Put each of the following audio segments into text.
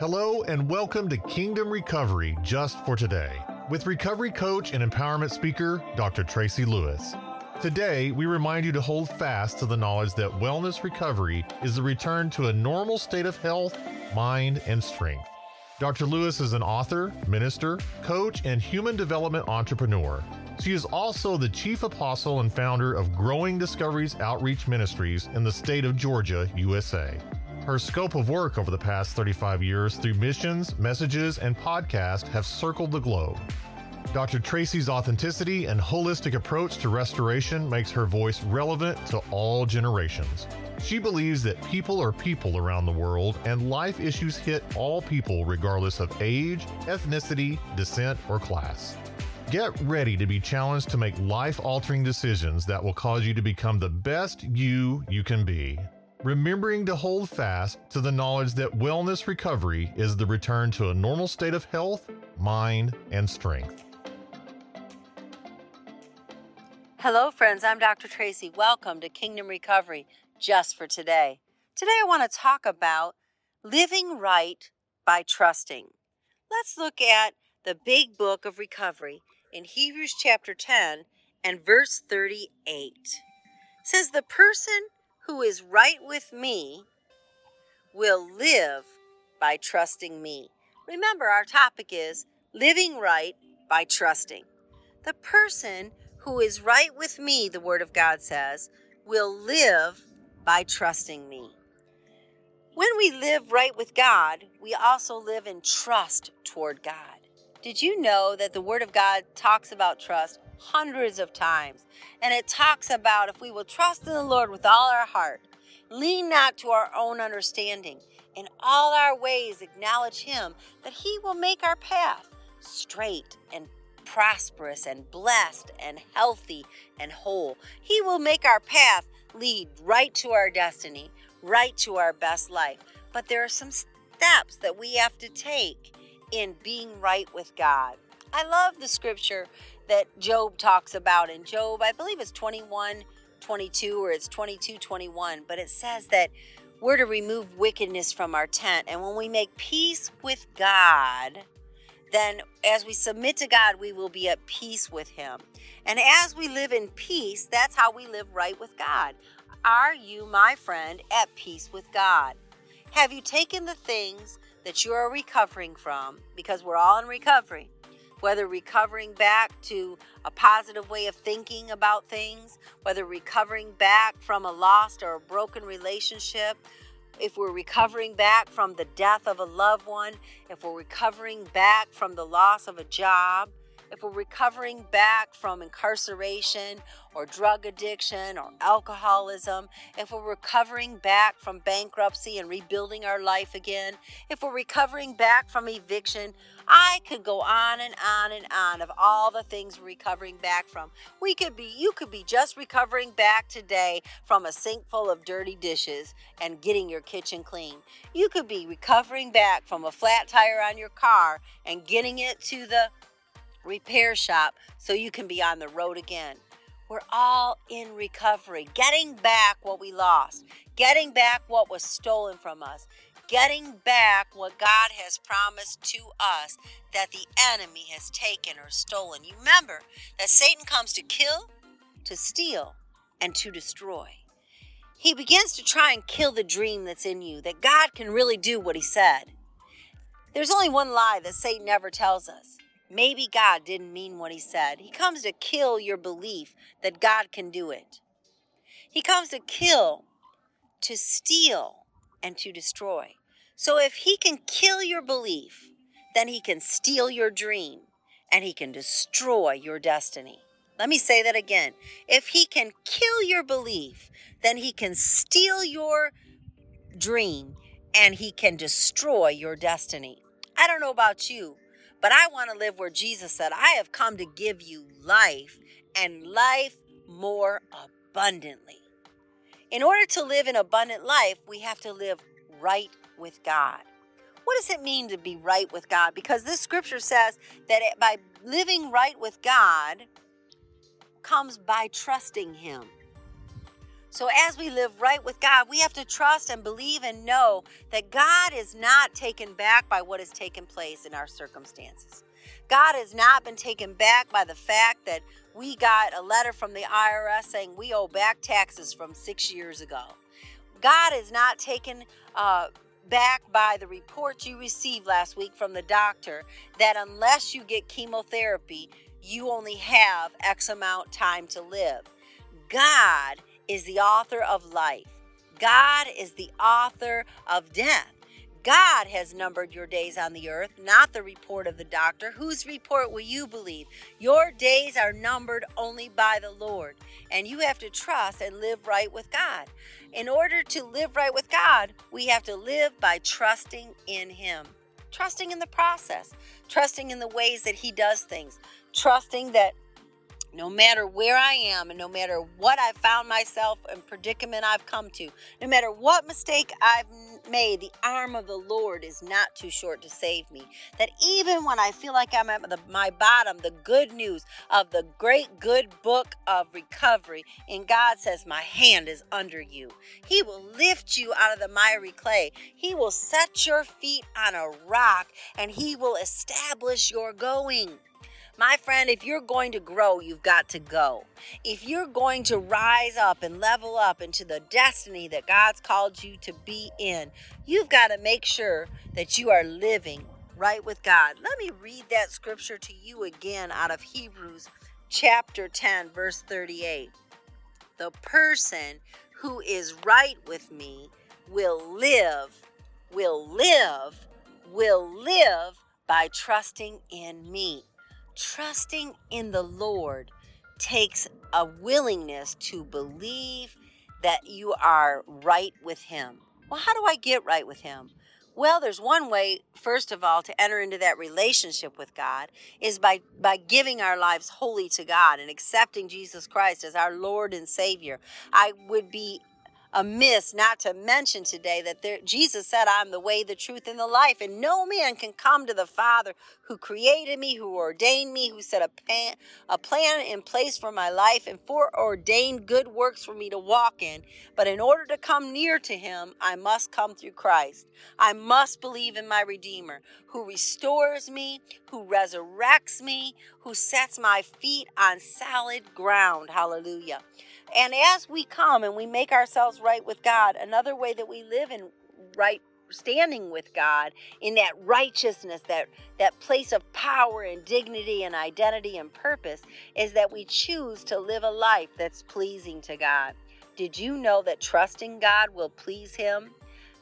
Hello, and welcome to Kingdom Recovery Just for Today with recovery coach and empowerment speaker, Dr. Tracy Lewis. Today, we remind you to hold fast to the knowledge that wellness recovery is the return to a normal state of health, mind, and strength. Dr. Lewis is an author, minister, coach, and human development entrepreneur. She is also the chief apostle and founder of Growing Discoveries Outreach Ministries in the state of Georgia, USA. Her scope of work over the past 35 years through missions, messages, and podcasts have circled the globe. Dr. Tracy's authenticity and holistic approach to restoration makes her voice relevant to all generations. She believes that people are people around the world and life issues hit all people regardless of age, ethnicity, descent, or class. Get ready to be challenged to make life altering decisions that will cause you to become the best you you can be remembering to hold fast to the knowledge that wellness recovery is the return to a normal state of health, mind, and strength. Hello, friends. I'm Dr. Tracy. Welcome to Kingdom Recovery just for today. Today, I want to talk about living right by trusting. Let's look at the big book of recovery in Hebrews chapter 10 and verse 38. It says, The person who is right with me will live by trusting me. Remember, our topic is living right by trusting. The person who is right with me, the Word of God says, will live by trusting me. When we live right with God, we also live in trust toward God. Did you know that the Word of God talks about trust hundreds of times. And it talks about if we will trust in the Lord with all our heart, lean not to our own understanding, in all our ways acknowledge Him, that He will make our path straight and prosperous and blessed and healthy and whole. He will make our path lead right to our destiny, right to our best life. But there are some steps that we have to take in being right with God. I love the scripture that Job talks about in Job, I believe it's 21 22 or it's 22 21, but it says that we're to remove wickedness from our tent. And when we make peace with God, then as we submit to God, we will be at peace with Him. And as we live in peace, that's how we live right with God. Are you, my friend, at peace with God? Have you taken the things that you are recovering from? Because we're all in recovery whether recovering back to a positive way of thinking about things, whether recovering back from a lost or a broken relationship, if we're recovering back from the death of a loved one, if we're recovering back from the loss of a job, if we're recovering back from incarceration or drug addiction or alcoholism, if we're recovering back from bankruptcy and rebuilding our life again, if we're recovering back from eviction, I could go on and on and on of all the things we're recovering back from. We could be, you could be just recovering back today from a sink full of dirty dishes and getting your kitchen clean. You could be recovering back from a flat tire on your car and getting it to the repair shop so you can be on the road again. We're all in recovery, getting back what we lost, getting back what was stolen from us, getting back what God has promised to us that the enemy has taken or stolen. You remember that Satan comes to kill, to steal, and to destroy. He begins to try and kill the dream that's in you that God can really do what he said. There's only one lie that Satan never tells us Maybe God didn't mean what he said. He comes to kill your belief that God can do it. He comes to kill, to steal, and to destroy. So if he can kill your belief, then he can steal your dream and he can destroy your destiny. Let me say that again. If he can kill your belief, then he can steal your dream and he can destroy your destiny. I don't know about you, but I want to live where Jesus said, I have come to give you life and life more abundantly. In order to live an abundant life, we have to live right with God. What does it mean to be right with God? Because this scripture says that by living right with God comes by trusting Him. So, as we live right with God, we have to trust and believe and know that God is not taken back by what has taken place in our circumstances. God has not been taken back by the fact that we got a letter from the IRS saying we owe back taxes from six years ago. God is not taken uh, back by the report you received last week from the doctor that unless you get chemotherapy, you only have X amount time to live. God is the author of life. God is the author of death. God has numbered your days on the earth, not the report of the doctor. Whose report will you believe? Your days are numbered only by the Lord, and you have to trust and live right with God. In order to live right with God, we have to live by trusting in Him, trusting in the process, trusting in the ways that He does things, trusting that no matter where I am and no matter what I've found myself and predicament I've come to, no matter what mistake I've made, the arm of the Lord is not too short to save me. That even when I feel like I'm at the, my bottom, the good news of the great good book of recovery, and God says, My hand is under you. He will lift you out of the miry clay. He will set your feet on a rock and He will establish your going. My friend, if you're going to grow, you've got to go. If you're going to rise up and level up into the destiny that God's called you to be in, you've got to make sure that you are living right with God. Let me read that scripture to you again out of Hebrews chapter 10, verse 38. The person who is right with me will live, will live, will live by trusting in me. Trusting in the Lord takes a willingness to believe that you are right with Him. Well, how do I get right with Him? Well, there's one way, first of all, to enter into that relationship with God is by, by giving our lives wholly to God and accepting Jesus Christ as our Lord and Savior. I would be amiss not to mention today that there, Jesus said, I'm the way, the truth, and the life, and no man can come to the Father who created me, who ordained me, who set a, pan, a plan in place for my life, and foreordained good works for me to walk in. But in order to come near to him, I must come through Christ. I must believe in my Redeemer, who restores me, who resurrects me, who sets my feet on solid ground. Hallelujah. And as we come and we make ourselves right with God, another way that we live in right standing with God in that righteousness, that that place of power and dignity and identity and purpose is that we choose to live a life that's pleasing to God. Did you know that trusting God will please him?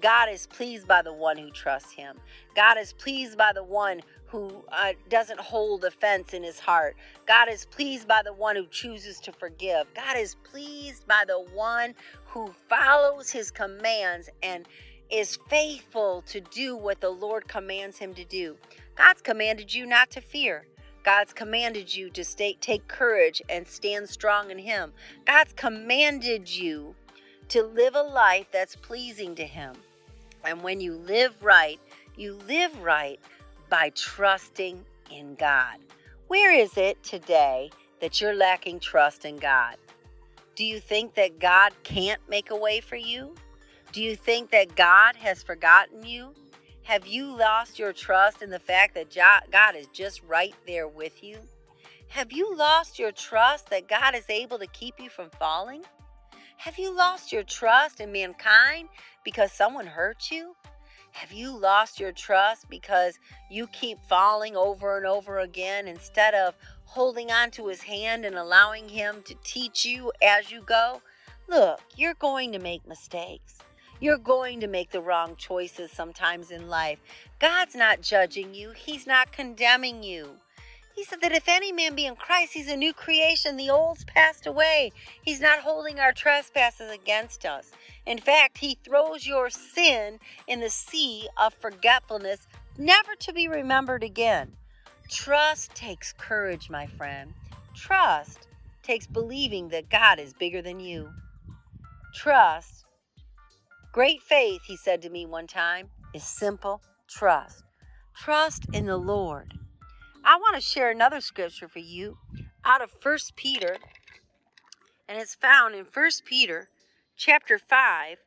God is pleased by the one who trusts him. God is pleased by the one who uh, doesn't hold offense in his heart. God is pleased by the one who chooses to forgive. God is pleased by the one who follows his commands and is faithful to do what the Lord commands him to do. God's commanded you not to fear. God's commanded you to stay, take courage and stand strong in Him. God's commanded you to live a life that's pleasing to Him. And when you live right, you live right by trusting in God. Where is it today that you're lacking trust in God? Do you think that God can't make a way for you? Do you think that God has forgotten you? Have you lost your trust in the fact that God is just right there with you? Have you lost your trust that God is able to keep you from falling? Have you lost your trust in mankind because someone hurt you? Have you lost your trust because you keep falling over and over again instead of holding on to his hand and allowing him to teach you as you go? Look, you're going to make mistakes. You're going to make the wrong choices sometimes in life. God's not judging you, He's not condemning you. He said that if any man be in Christ, he's a new creation. The old's passed away. He's not holding our trespasses against us. In fact, he throws your sin in the sea of forgetfulness, never to be remembered again. Trust takes courage, my friend. Trust takes believing that God is bigger than you. Trust, great faith, he said to me one time, is simple trust. Trust in the Lord. I want to share another scripture for you out of First Peter, and it's found in First Peter chapter 5,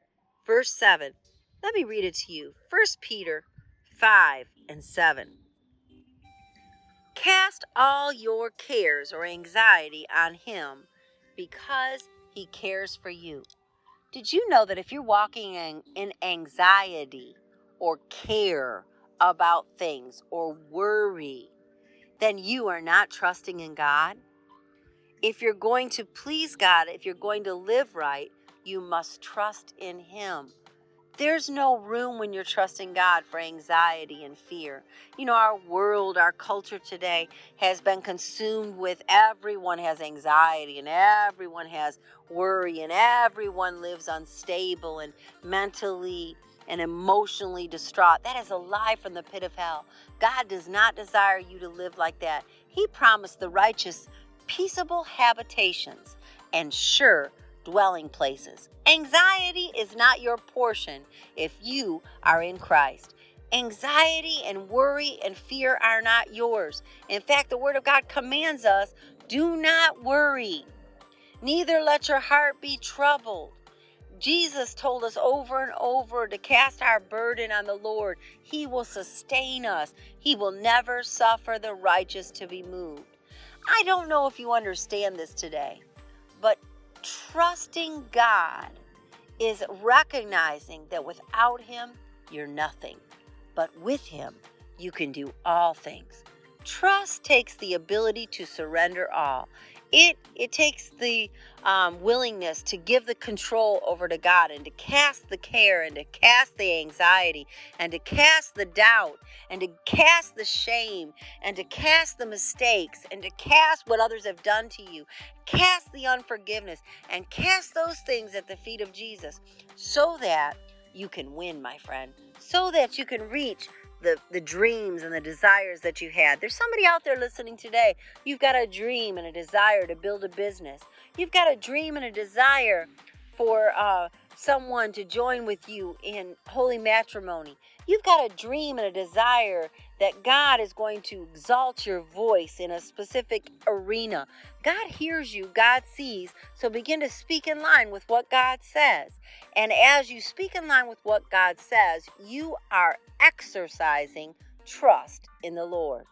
verse 7. Let me read it to you. 1 Peter 5 and 7. Cast all your cares or anxiety on Him because He cares for you. Did you know that if you're walking in, in anxiety or care about things or worry, then you are not trusting in God? If you're going to please God, if you're going to live right, you must trust in Him. There's no room when you're trusting God for anxiety and fear. You know, our world, our culture today has been consumed with everyone has anxiety and everyone has worry and everyone lives unstable and mentally and emotionally distraught. That is a lie from the pit of hell. God does not desire you to live like that. He promised the righteous peaceable habitations and sure dwelling places. Anxiety is not your portion if you are in Christ. Anxiety and worry and fear are not yours. In fact, the Word of God commands us do not worry, neither let your heart be troubled. Jesus told us over and over to cast our burden on the Lord. He will sustain us, He will never suffer the righteous to be moved. I don't know if you understand this today, but trusting God is recognizing that without Him, you're nothing, but with Him, you can do all things. Trust takes the ability to surrender all. It it takes the um, willingness to give the control over to God and to cast the care and to cast the anxiety and to cast the doubt and to cast the shame and to cast the mistakes and to cast what others have done to you, cast the unforgiveness and cast those things at the feet of Jesus so that you can win, my friend, so that you can reach the, the dreams and the desires that you had. There's somebody out there listening today. You've got a dream and a desire to build a business. You've got a dream and a desire for uh, someone to join with you in holy matrimony. You've got a dream and a desire that God is going to exalt your voice in a specific arena. God hears you, God sees, so begin to speak in line with what God says. And as you speak in line with what God says, you are exercising trust in the Lord.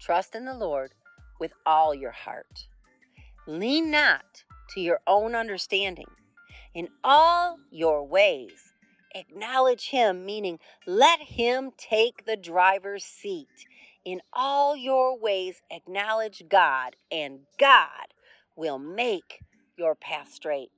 Trust in the Lord with all your heart. Lean not to your own understanding. In all your ways, acknowledge Him, meaning let Him take the driver's seat. In all your ways, acknowledge God, and God will make your path straight.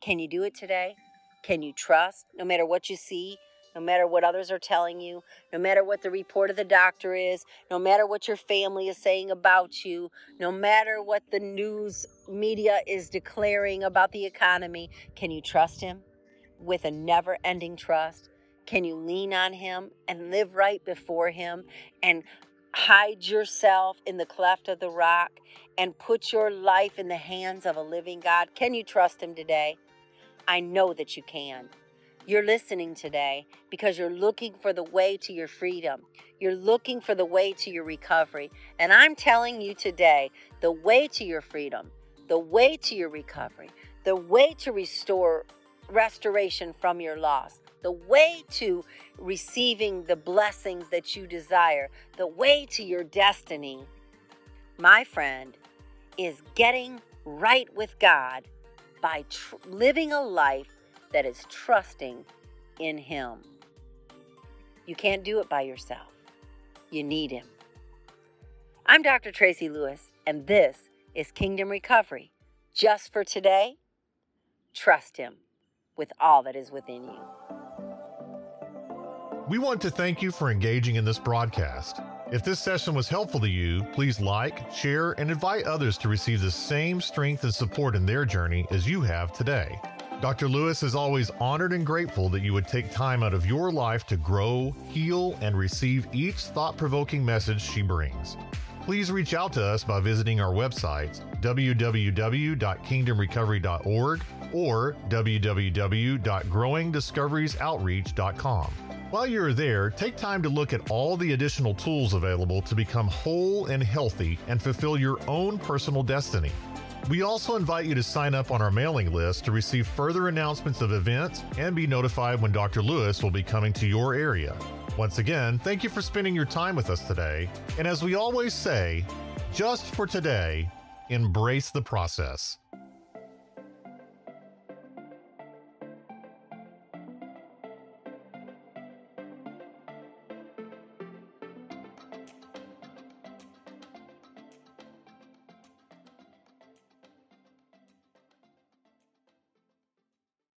Can you do it today? Can you trust no matter what you see, no matter what others are telling you, no matter what the report of the doctor is, no matter what your family is saying about you, no matter what the news media is declaring about the economy, can you trust Him with a never ending trust? Can you lean on Him and live right before Him and hide yourself in the cleft of the rock and put your life in the hands of a living God? Can you trust Him today? I know that you can. You're listening today because you're looking for the way to your freedom. You're looking for the way to your recovery. And I'm telling you today the way to your freedom, the way to your recovery, the way to restore restoration from your loss, the way to receiving the blessings that you desire, the way to your destiny, my friend, is getting right with God by tr- living a life that is trusting in Him. You can't do it by yourself, you need Him. I'm Dr. Tracy Lewis, and this is Kingdom Recovery. Just for today, trust Him with all that is within you. We want to thank you for engaging in this broadcast. If this session was helpful to you, please like, share, and invite others to receive the same strength and support in their journey as you have today. Dr. Lewis is always honored and grateful that you would take time out of your life to grow, heal, and receive each thought provoking message she brings. Please reach out to us by visiting our websites www.kingdomrecovery.org or www.growingdiscoveriesoutreach.com. While you're there, take time to look at all the additional tools available to become whole and healthy and fulfill your own personal destiny. We also invite you to sign up on our mailing list to receive further announcements of events and be notified when Dr. Lewis will be coming to your area. Once again, thank you for spending your time with us today. And as we always say, just for today, embrace the process.